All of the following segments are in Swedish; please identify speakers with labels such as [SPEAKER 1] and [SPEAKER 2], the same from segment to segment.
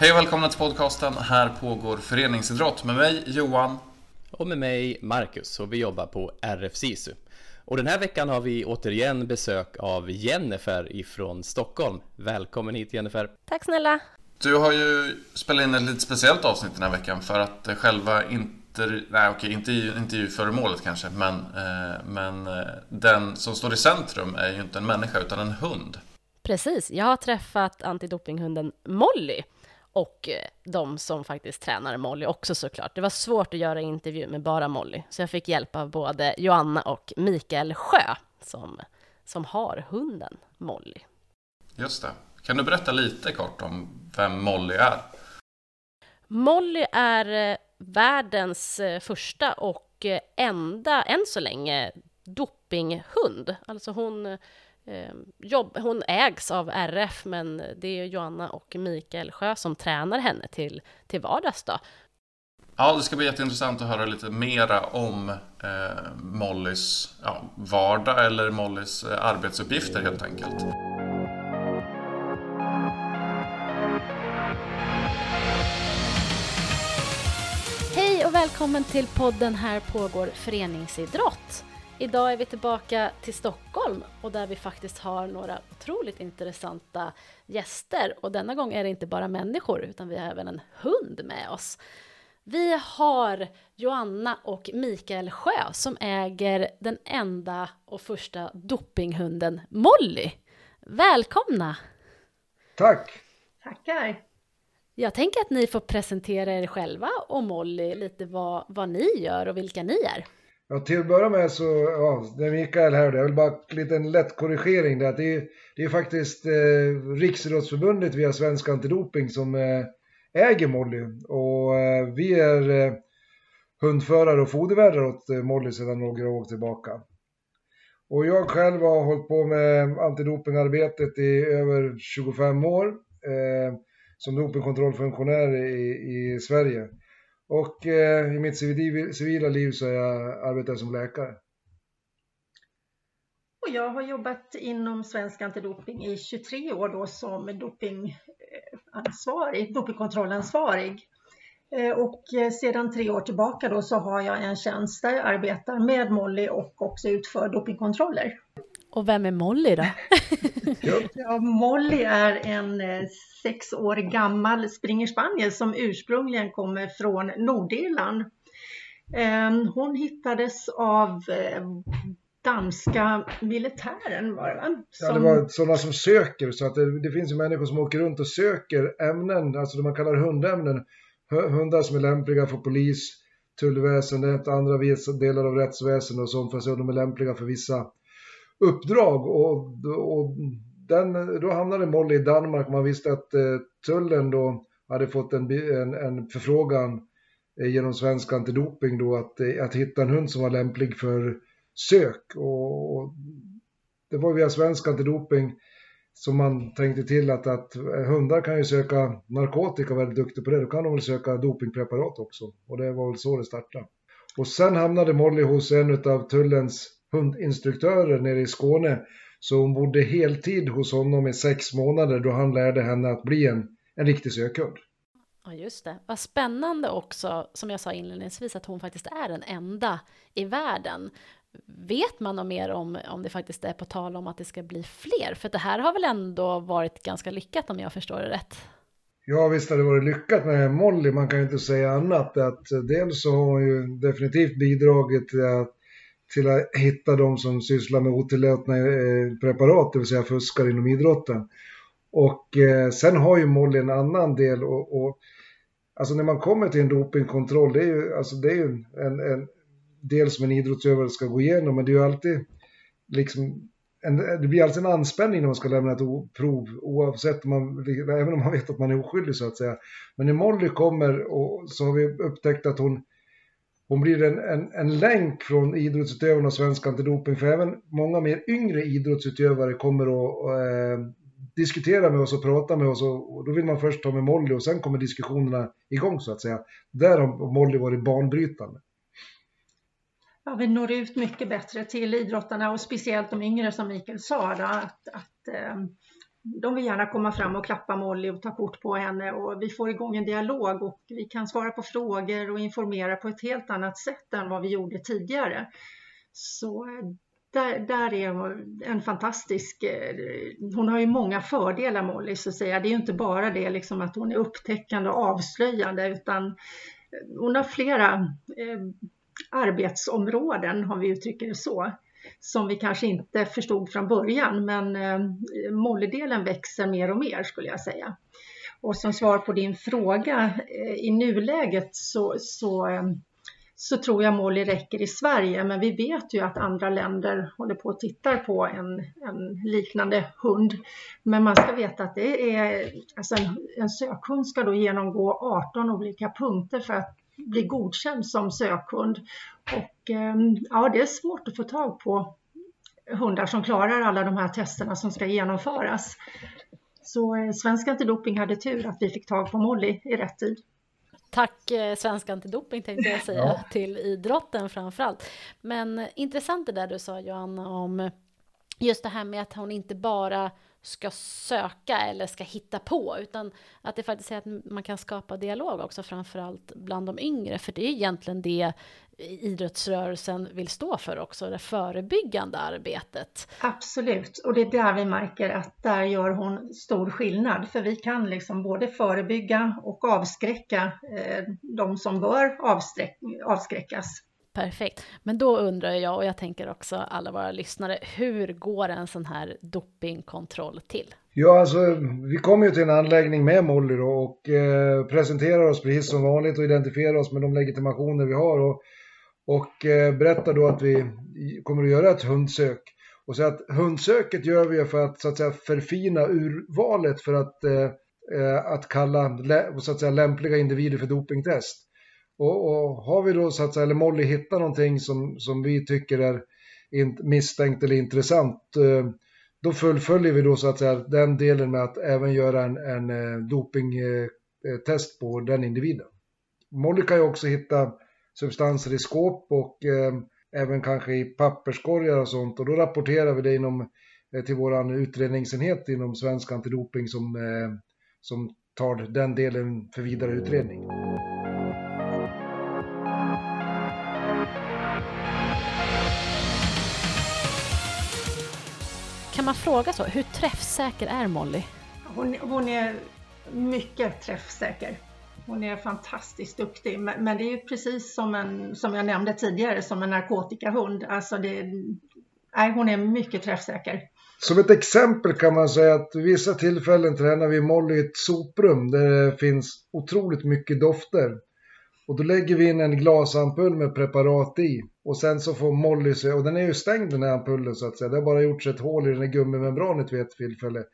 [SPEAKER 1] Hej och välkomna till podcasten Här pågår föreningsidrott med mig Johan.
[SPEAKER 2] Och med mig Marcus och vi jobbar på RF SISU. Och den här veckan har vi återigen besök av Jennifer ifrån Stockholm. Välkommen hit Jennifer!
[SPEAKER 3] Tack snälla!
[SPEAKER 1] Du har ju spelat in ett lite speciellt avsnitt den här veckan för att själva intervju, nej okej, inte intervjuföremålet kanske, men, eh, men eh, den som står i centrum är ju inte en människa utan en hund.
[SPEAKER 3] Precis, jag har träffat antidopinghunden Molly och eh, de som faktiskt tränar Molly också såklart. Det var svårt att göra intervju med bara Molly, så jag fick hjälp av både Joanna och Mikael Sjö som, som har hunden Molly.
[SPEAKER 1] Just det. Kan du berätta lite kort om vem Molly är?
[SPEAKER 3] Molly är eh, världens eh, första och enda, än så länge, dopinghund. Alltså hon eh, jobb, hon ägs av RF, men det är Joanna och Mikael Sjö som tränar henne till, till vardags. Då.
[SPEAKER 1] Ja, det ska bli jätteintressant att höra lite mera om eh, Mollys ja, vardag eller Mollys eh, arbetsuppgifter helt enkelt.
[SPEAKER 3] Hej och välkommen till podden Här pågår föreningsidrott. Idag är vi tillbaka till Stockholm och där vi faktiskt har några otroligt intressanta gäster. Och denna gång är det inte bara människor utan vi har även en hund med oss. Vi har Joanna och Mikael Sjö som äger den enda och första dopinghunden Molly. Välkomna!
[SPEAKER 4] Tack!
[SPEAKER 5] Tackar!
[SPEAKER 3] Jag tänker att ni får presentera er själva och Molly, lite vad, vad ni gör och vilka ni är.
[SPEAKER 4] Ja, till att börja med så, ja, det är Mikael här, det är väl bara en liten lätt korrigering där. Det är, det är faktiskt eh, Riksidrottsförbundet via Svensk Antidoping som eh, äger Molly. Och eh, vi är eh, hundförare och fodervärdar åt eh, Molly sedan några år tillbaka. Och jag själv har hållit på med antidopingarbetet i över 25 år eh, som dopingkontrollfunktionär i, i Sverige. Och eh, i mitt civila liv så jag arbetar jag som läkare.
[SPEAKER 5] Och jag har jobbat inom Svensk Antidoping i 23 år då som dopingansvarig, dopingkontrollansvarig. Eh, och eh, sedan tre år tillbaka då så har jag en tjänst där jag arbetar med Molly och också utför dopingkontroller.
[SPEAKER 3] Och vem är Molly då?
[SPEAKER 5] ja, Molly är en eh, sex år gammal springerspaniel som ursprungligen kommer från Nordirland. Ehm, hon hittades av eh, danska militären var det va?
[SPEAKER 4] Som... Ja, det var sådana som söker, så att det, det finns ju människor som åker runt och söker ämnen, alltså det man kallar hundämnen, hundar som är lämpliga för polis, tullväsendet, andra delar av rättsväsendet och sånt, för att de är lämpliga för vissa uppdrag och, och den, då hamnade Molly i Danmark. Man visste att eh, tullen då hade fått en, en, en förfrågan eh, genom Svensk Antidoping då att, eh, att hitta en hund som var lämplig för sök. Och, och det var via Svensk Antidoping som man tänkte till att, att eh, hundar kan ju söka narkotika väldigt duktiga på det. Då kan de väl söka dopingpreparat också. Och det var väl så det startade. Och sen hamnade Molly hos en av tullens hundinstruktörer nere i Skåne. Så hon bodde heltid hos honom i sex månader då han lärde henne att bli en, en riktig sökhund.
[SPEAKER 3] Ja, just det. Vad spännande också, som jag sa inledningsvis, att hon faktiskt är den enda i världen. Vet man något mer om, om det faktiskt är på tal om att det ska bli fler? För det här har väl ändå varit ganska lyckat om jag förstår det rätt?
[SPEAKER 4] Ja, visst har det varit lyckat med Molly. Man kan ju inte säga annat. Att dels så har hon ju definitivt bidragit till att till att hitta de som sysslar med otillåtna eh, preparat, det vill säga fuskar inom idrotten. Och eh, sen har ju Molly en annan del och, och, alltså när man kommer till en dopingkontroll, det är ju, alltså det är ju en, en del som en idrottsövare ska gå igenom, men det är ju alltid liksom en, det blir alltid en anspänning när man ska lämna ett prov oavsett om man, även om man vet att man är oskyldig så att säga. Men när Molly kommer och så har vi upptäckt att hon hon blir en, en, en länk från idrottsutövarna och Svensk Antidoping, för även många mer yngre idrottsutövare kommer att eh, diskutera med oss och prata med oss och, och, då vill man först ta med Molly och sen kommer diskussionerna igång så att säga. Där har Molly varit banbrytande.
[SPEAKER 5] Ja, vi når ut mycket bättre till idrottarna och speciellt de yngre som Mikael sa, då, att, att eh, de vill gärna komma fram och klappa Molly och ta kort på henne och vi får igång en dialog och vi kan svara på frågor och informera på ett helt annat sätt än vad vi gjorde tidigare. Så eh, där, där är en fantastisk, eh, hon har ju många fördelar Molly så att säga. Det är ju inte bara det liksom att hon är upptäckande och avslöjande utan eh, hon har flera eh, arbetsområden om vi uttrycker det så som vi kanske inte förstod från början men eh, Molly-delen växer mer och mer skulle jag säga. Och som svar på din fråga, eh, i nuläget så, så eh, så tror jag Molly räcker i Sverige, men vi vet ju att andra länder håller på och tittar på en, en liknande hund. Men man ska veta att det är, alltså en, en sökhund ska då genomgå 18 olika punkter för att bli godkänd som sökhund. Och ja, det är svårt att få tag på hundar som klarar alla de här testerna som ska genomföras. Så eh, Svensk Antidoping hade tur att vi fick tag på Molly i rätt tid.
[SPEAKER 3] Tack eh, Svensk Antidoping tänkte jag säga ja. till idrotten framförallt. Men intressant det där du sa Johanna om just det här med att hon inte bara ska söka eller ska hitta på, utan att det faktiskt är att man kan skapa dialog också, framförallt bland de yngre, för det är egentligen det idrottsrörelsen vill stå för också, det förebyggande arbetet.
[SPEAKER 5] Absolut, och det är där vi märker att där gör hon stor skillnad, för vi kan liksom både förebygga och avskräcka eh, de som bör avskräckas.
[SPEAKER 3] Perfekt. Men då undrar jag, och jag tänker också alla våra lyssnare, hur går en sån här dopingkontroll till?
[SPEAKER 4] Ja, alltså vi kommer ju till en anläggning med Molly då och eh, presenterar oss precis som vanligt och identifierar oss med de legitimationer vi har och, och eh, berättar då att vi kommer att göra ett hundsök. Och så att hundsöket gör vi för att så att säga förfina urvalet för att, eh, eh att kalla så att säga, lämpliga individer för dopingtest. Och, och, har vi då så att säga, eller Molly hittar någonting som, som vi tycker är misstänkt eller intressant, eh, då fullföljer vi då så att säga den delen med att även göra en, en eh, dopingtest på den individen. Molly kan ju också hitta substanser i skåp och eh, även kanske i papperskorgar och sånt och då rapporterar vi det inom, eh, till vår utredningsenhet inom Svensk Antidoping som, som tar den delen för vidare utredning.
[SPEAKER 3] Man fråga så? Hur träffsäker är Molly?
[SPEAKER 5] Hon, hon är mycket träffsäker. Hon är fantastiskt duktig, men, men, det är ju precis som, en, som jag nämnde tidigare, som en narkotikahund. Alltså det, nej, hon är mycket träffsäker.
[SPEAKER 4] Som ett exempel kan man säga att vid vissa tillfällen tränar vi Molly i ett soprum där det finns otroligt mycket dofter. Och då lägger vi in en glasampull med preparat i. Och sen så får Molly se, och den är ju stängd den här ampullen så att säga. Det har bara gjorts ett hål i den här gummimembranet vid ett tillfälle.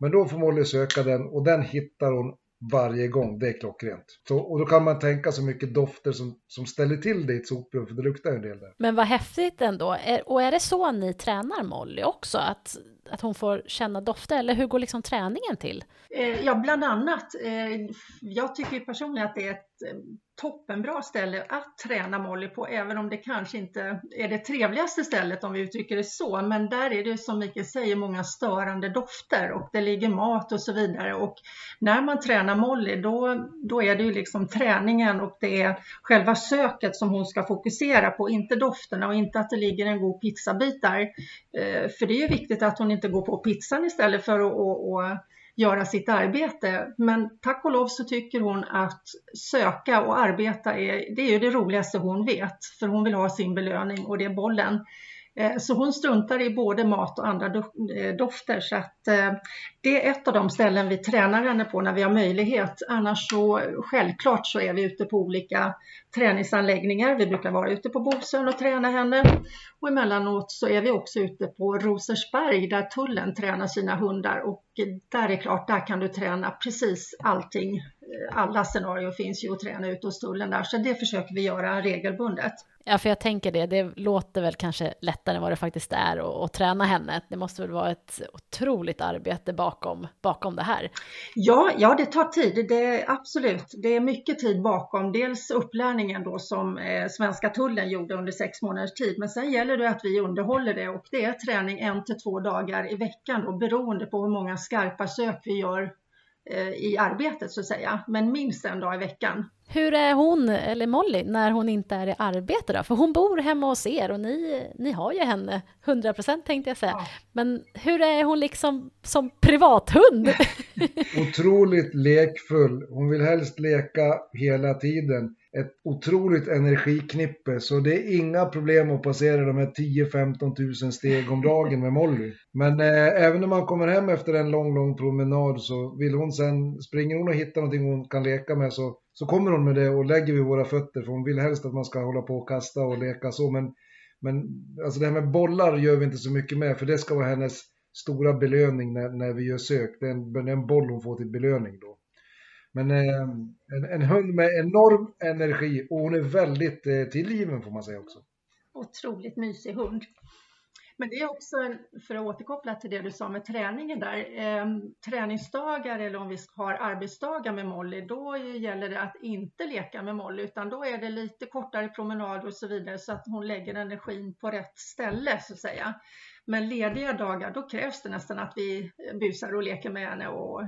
[SPEAKER 4] Men då får Molly söka den och den hittar hon varje gång. Det är klockrent. Så, och då kan man tänka så mycket dofter som, som ställer till det i ett soprum, för det luktar en del där.
[SPEAKER 3] Men vad häftigt ändå. Är, och är det så ni tränar Molly också? Att, att hon får känna dofter, eller hur går liksom träningen till?
[SPEAKER 5] Eh, ja, bland annat. Eh, jag tycker personligen att det är ett Eh, toppenbra ställe att träna Molly på, även om det kanske inte är det trevligaste stället om vi uttrycker det så. Men där är det som Mikael säger många störande dofter och det ligger mat och så vidare. Och när man tränar Molly då, då är det ju liksom träningen och det är själva söket som hon ska fokusera på, inte dofterna och inte att det ligger en god pizzabit där. Eh, för det är ju viktigt att hon inte går på pizzan istället för att göra sitt arbete. Men tack och lov så tycker hon att söka och arbeta är, det är det roligaste hon vet, för hon vill ha sin belöning och det är bollen. Eh, så hon struntar i både mat och andra eh, dofter. Så att eh, det är ett av de ställen vi tränar henne på när vi har möjlighet. Annars så självklart så är vi ute på olika träningsanläggningar. Vi brukar vara ute på Bosön och träna henne. Och emellanåt så är vi också ute på Rosersberg där tullen tränar sina hundar. Och där är klart, där kan du träna precis allting. Alla scenarier finns ju att träna ute hos tullen där. Så det försöker vi göra regelbundet.
[SPEAKER 3] Ja, för jag tänker det, det låter väl kanske lättare än vad det faktiskt är att, träna henne. Det måste väl vara ett otroligt arbete bakom, bakom det här?
[SPEAKER 5] Ja, ja, det tar tid, det är absolut. Det är mycket tid bakom. Dels upplärningen då som eh, svenska tullen gjorde under sex månaders tid, men sen gäller det att vi underhåller det och det är träning en till två dagar i veckan då, beroende på hur många skarpa sök vi gör eh, i arbetet så att säga, men minst en dag i veckan.
[SPEAKER 3] Hur är hon, eller Molly, när hon inte är i arbete då? För hon bor hemma hos er och ni, ni har ju henne 100 procent tänkte jag säga. Ja. Men hur är hon liksom som privathund?
[SPEAKER 4] Otroligt lekfull. Hon vill helst leka hela tiden ett otroligt energiknippe så det är inga problem att passera de här 10-15 tusen steg om dagen med Molly. Men eh, även när man kommer hem efter en lång, lång promenad så vill hon sen, springer hon och hittar någonting hon kan leka med så, så kommer hon med det och lägger vid våra fötter för hon vill helst att man ska hålla på och kasta och leka så. Men, men alltså det här med bollar gör vi inte så mycket med för det ska vara hennes stora belöning när, när vi gör sök. Det är en, en boll hon får till belöning då. Men eh, en, en, hund med enorm energi och hon är väldigt eh, tillgiven får man säga också.
[SPEAKER 5] Otroligt mysig hund. Men det är också, för att återkoppla till det du sa med träningen där, eh, träningsdagar eller om vi har arbetsdagar med Molly, då gäller det att inte leka med Molly, utan då är det lite kortare promenader och så vidare så att hon lägger energin på rätt ställe så att säga. Men lediga dagar, då krävs det nästan att vi busar och leker med henne och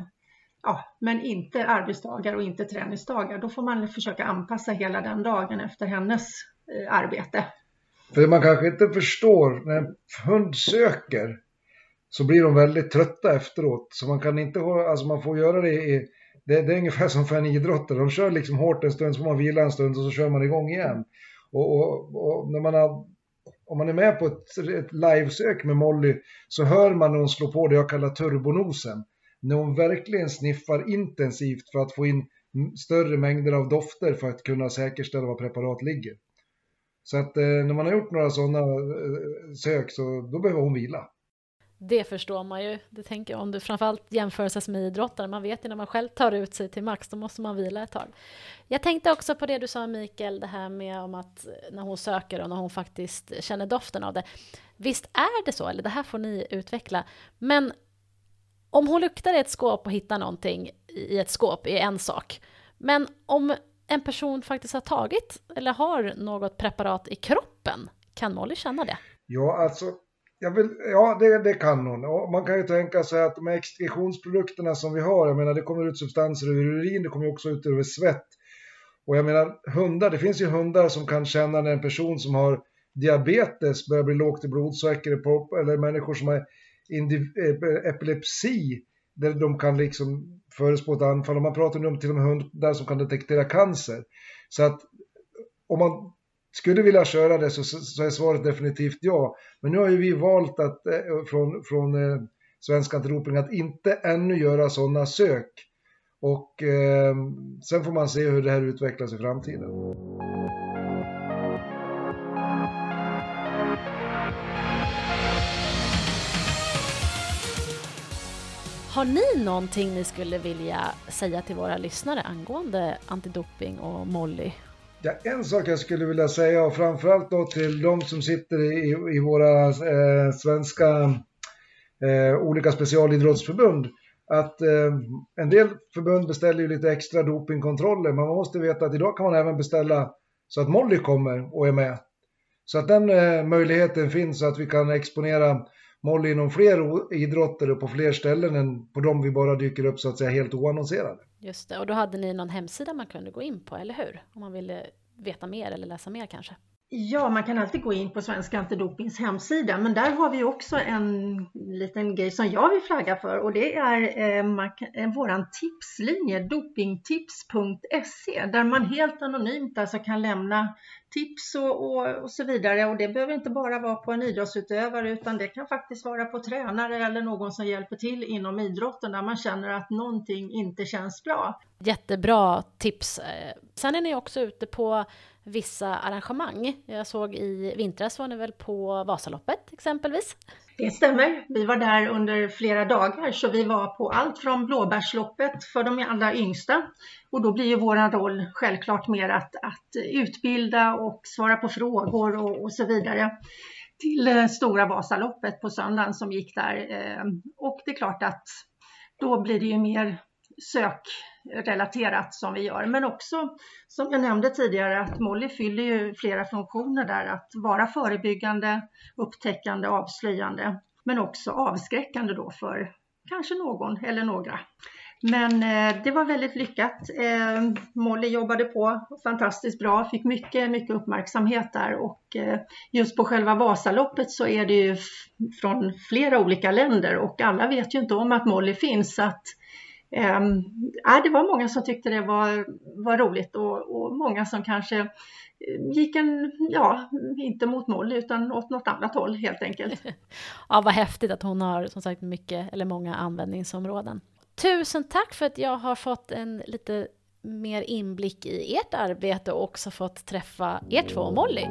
[SPEAKER 5] ja, men inte arbetsdagar och inte träningsdagar. Då får man försöka anpassa hela den dagen efter hennes eh, arbete.
[SPEAKER 4] För man kanske inte förstår, när en hund söker så blir de väldigt trötta efteråt. Så man kan inte, alltså man får göra det i, det, det är ungefär som för en idrottare. De kör liksom hårt en stund, så får man vila en stund och så kör man igång igen. Och, och, och när man har, om man är med på ett, ett livesök med Molly så hör man när hon slår på det jag kallar turbonosen när hon verkligen sniffar intensivt för att få in större mängder av dofter för att kunna säkerställa var preparat ligger. Så att eh, när man har gjort några sådana eh, eh, sök så då behöver hon vila.
[SPEAKER 3] Det förstår man ju. Det tänker jag om du framförallt jämför sig med idrottare. Man vet ju när man själv tar ut sig till max, då måste man vila ett tag. Jag tänkte också på det du sa Mikael, det här med om att eh, när hon söker och när hon faktiskt känner doften av det. Visst är det så, eller det här får ni utveckla, men om hon luktar i ett skåp och hittar någonting i ett skåp är en sak. Men om en person faktiskt har tagit eller har något preparat i kroppen, kan Molly känna det?
[SPEAKER 4] Ja, alltså, jag vill, ja det, det kan hon. Och man kan ju tänka sig att de här exkretionsprodukterna som vi har, jag menar det kommer ut substanser ur urin, det kommer också ut över svett. Och jag menar hundar, det finns ju hundar som kan känna när en person som har diabetes börjar bli lågt i blodsocker eller människor som har Eh, epilepsi där de kan liksom förespå ett anfall. Och man pratar nu om till och med hundar som kan detektera cancer. Så att om man skulle vilja köra det så, så är svaret definitivt ja. Men nu har ju vi valt att eh, från, från eh, Svenska Antidoping att inte ännu göra sådana sök. Och eh, sen får man se hur det här utvecklas i framtiden.
[SPEAKER 3] Har ni någonting ni skulle vilja säga till våra lyssnare angående antidoping och Molly?
[SPEAKER 4] Ja, en sak jag skulle vilja säga och framförallt då till de som sitter i, i våra eh, svenska eh, olika specialidrottsförbund att eh, en del förbund beställer ju lite extra dopingkontroller men man måste veta att idag kan man även beställa så att Molly kommer och är med. Så att den eh, möjligheten finns så att vi kan exponera Molly inom fler idrotter och på fler ställen än på de vi bara dyker upp så att säga helt oannonserade.
[SPEAKER 3] Just det, och då hade ni någon hemsida man kunde gå in på, eller hur? Om man ville veta mer eller läsa mer kanske?
[SPEAKER 5] Ja, man kan alltid gå in på Svenska Antidopings hemsida, men där har vi också en liten grej som jag vill flagga för och det är eh, vår eh, våran tipslinje dopingtips.se där man helt anonymt alltså kan lämna tips och, och, och, så vidare. Och det behöver inte bara vara på en idrottsutövare utan det kan faktiskt vara på tränare eller någon som hjälper till inom idrotten där man känner att någonting inte känns bra.
[SPEAKER 3] Jättebra tips. Eh, sen är ni också ute på
[SPEAKER 6] vissa arrangemang. Jag såg i vintras var ni väl på Vasaloppet exempelvis?
[SPEAKER 5] Det stämmer. Vi var där under flera dagar så vi var på allt från Blåbärsloppet för de allra yngsta och då blir ju vår roll självklart mer att, att utbilda och svara på frågor och, och så vidare till eh, Stora Vasaloppet på söndagen som gick där. Eh, och det är klart att då blir det ju mer sök relaterat som vi gör. Men också som jag nämnde tidigare att Molly fyller ju flera funktioner där att vara förebyggande, upptäckande, avslöjande men också avskräckande då för kanske någon eller några. Men eh, det var väldigt lyckat. Eh, Molly jobbade på fantastiskt bra, fick mycket, mycket uppmärksamhet där och eh, just på själva Vasaloppet så är det ju från flera olika länder och alla vet ju inte om att Molly finns. Så att, eh, det var många som tyckte det var, var roligt och, och många som kanske eh, gick en, ja, inte mot Molly utan åt något annat håll helt enkelt.
[SPEAKER 6] ja, vad häftigt att hon har som sagt mycket eller många användningsområden. Tusen tack för att jag har fått en lite mer inblick i ert arbete och också fått träffa er två, Molly.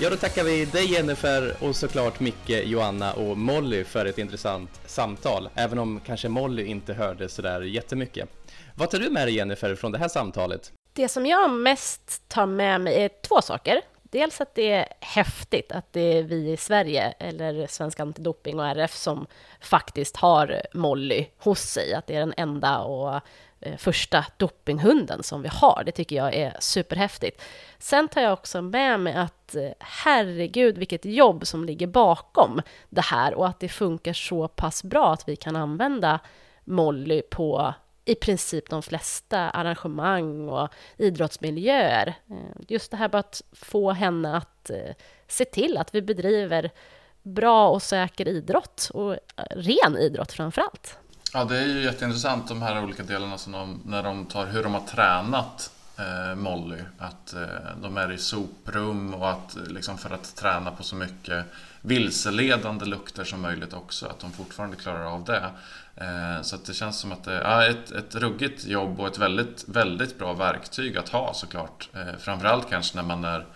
[SPEAKER 2] Ja, då tackar vi dig Jennifer och såklart Micke, Joanna och Molly för ett intressant samtal, även om kanske Molly inte hörde sådär jättemycket. Vad tar du med dig Jennifer från det här samtalet?
[SPEAKER 6] Det som jag mest tar med mig är två saker. Dels att det är häftigt att det är vi i Sverige, eller Svensk Antidoping och RF, som faktiskt har Molly hos sig. Att det är den enda och Eh, första dopinghunden som vi har. Det tycker jag är superhäftigt. Sen tar jag också med mig att eh, herregud vilket jobb som ligger bakom det här och att det funkar så pass bra att vi kan använda Molly på i princip de flesta arrangemang och idrottsmiljöer. Eh, just det här bara att få henne att se till att vi bedriver bra och säker idrott och ren idrott framför allt.
[SPEAKER 1] Ja, det är ju jätteintressant de här olika delarna som de, när de tar hur de har tränat eh, Molly. Att eh, de är i soprum och att eh, liksom för att träna på så mycket vilseledande lukter som möjligt också. Att de fortfarande klarar av det. Eh, så det känns som att det är ett, ett ruggigt jobb och ett väldigt, väldigt bra verktyg att ha såklart. Eh, framförallt kanske när man är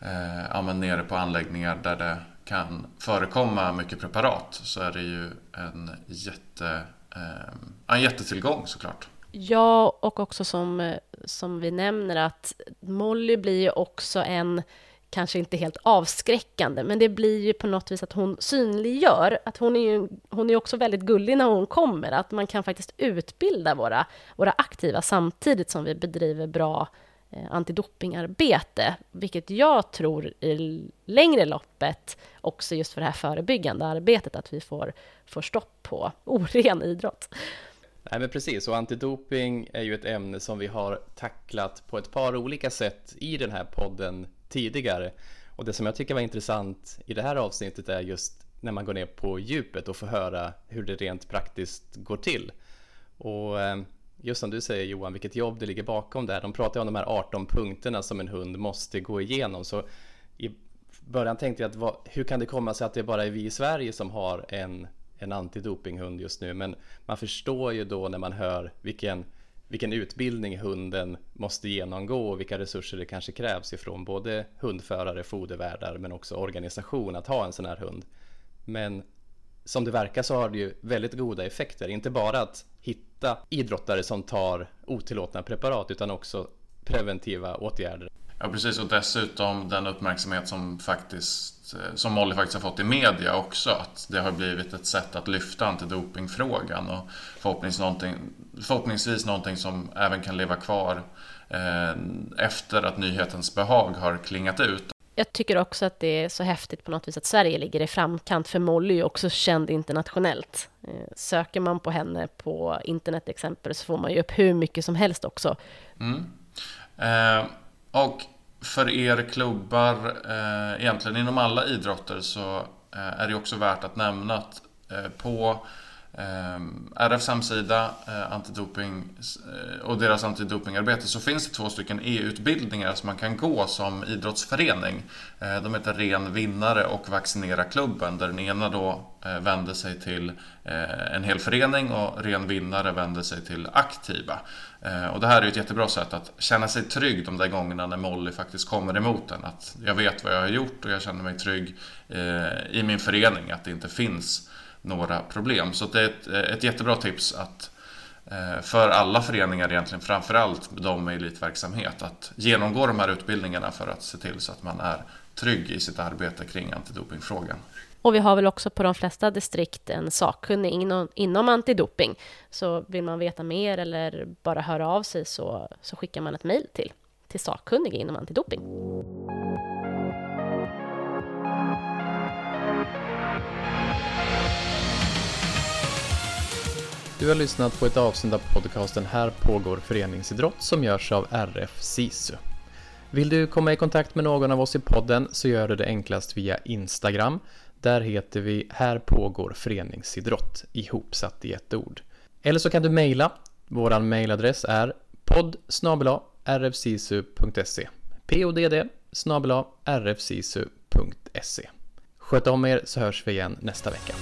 [SPEAKER 1] eh, ja, nere på anläggningar där det kan förekomma mycket preparat så är det ju en, jätte, ehm, en jättetillgång såklart.
[SPEAKER 6] Ja, och också som, eh, som vi nämner att Molly blir ju också en kanske inte helt avskräckande, men det blir ju på något vis att hon synliggör att hon är ju hon är också väldigt gullig när hon kommer, att man kan faktiskt utbilda våra, våra aktiva samtidigt som vi bedriver bra eh, Eh, antidopingarbete, vilket jag tror i längre loppet också just för det här förebyggande arbetet, att vi får, får stopp på oren idrott.
[SPEAKER 2] Nej men precis, och antidoping är ju ett ämne som vi har tacklat på ett par olika sätt i den här podden tidigare. Och det som jag tycker var intressant i det här avsnittet är just när man går ner på djupet och får höra hur det rent praktiskt går till. Och eh, just som du säger Johan, vilket jobb det ligger bakom där. De pratar om de här 18 punkterna som en hund måste gå igenom. Så i början tänkte jag att vad, hur kan det komma sig att det bara är vi i Sverige som har en, en antidopinghund just nu? Men man förstår ju då när man hör vilken vilken utbildning hunden måste genomgå och vilka resurser det kanske krävs ifrån både hundförare, fodervärdar men också organisation att ha en sån här hund. Men som det verkar så har det ju väldigt goda effekter, inte bara att hitta idrottare som tar otillåtna preparat utan också preventiva åtgärder.
[SPEAKER 1] Ja precis och dessutom den uppmärksamhet som faktiskt eh, som Molly faktiskt har fått i media också. Att det har blivit ett sätt att lyfta antidopingfrågan och förhoppningsvis någonting, förhoppningsvis någonting som även kan leva kvar eh, efter att nyhetens behag har klingat ut.
[SPEAKER 6] Jag tycker också att det är så häftigt på något vis att Sverige ligger i framkant, för Molly är ju också känd internationellt. Eh, söker man på henne på internet exempel så får man ju upp hur mycket som helst också.
[SPEAKER 1] Mm. Eh, och för er klubbar, eh, egentligen inom alla idrotter, så eh, är det också värt att nämna att eh, på Ehm, RFs hemsida, eh, antidoping eh, och deras antidopingarbete så finns det två stycken EU-utbildningar som man kan gå som idrottsförening. Eh, de heter Ren vinnare och Vaccinera klubben där den ena då vänder sig till en hel förening och Ren vinnare vänder sig till aktiva. Och det här är ett jättebra sätt att känna sig trygg de där gångerna när Molly faktiskt kommer emot en. Att jag vet vad jag har gjort och jag känner mig trygg i min förening, att det inte finns några problem. Så det är ett, eh, ett jättebra tips att eh, för alla föreningar egentligen, framförallt de med elitverksamhet, att genomgå de här utbildningarna för att se till så att man är trygg i sitt arbete kring antidopingfrågan.
[SPEAKER 6] Och vi har väl också på de flesta distrikt en sakkunnig inom, inom antidoping. Så vill man veta mer eller bara höra av sig så, så skickar man ett mejl till, till sakkunniga inom antidoping.
[SPEAKER 7] Du har lyssnat på ett avsnitt av podcasten Här pågår föreningsidrott som görs av RF SISU. Vill du komma i kontakt med någon av oss i podden så gör du det enklast via Instagram där heter vi Här pågår föreningsidrott ihopsatt i ett ord. Eller så kan du mejla. Vår mejladress är podd rfsisu.se podd rfsisu.se Sköt om er så hörs vi igen nästa vecka.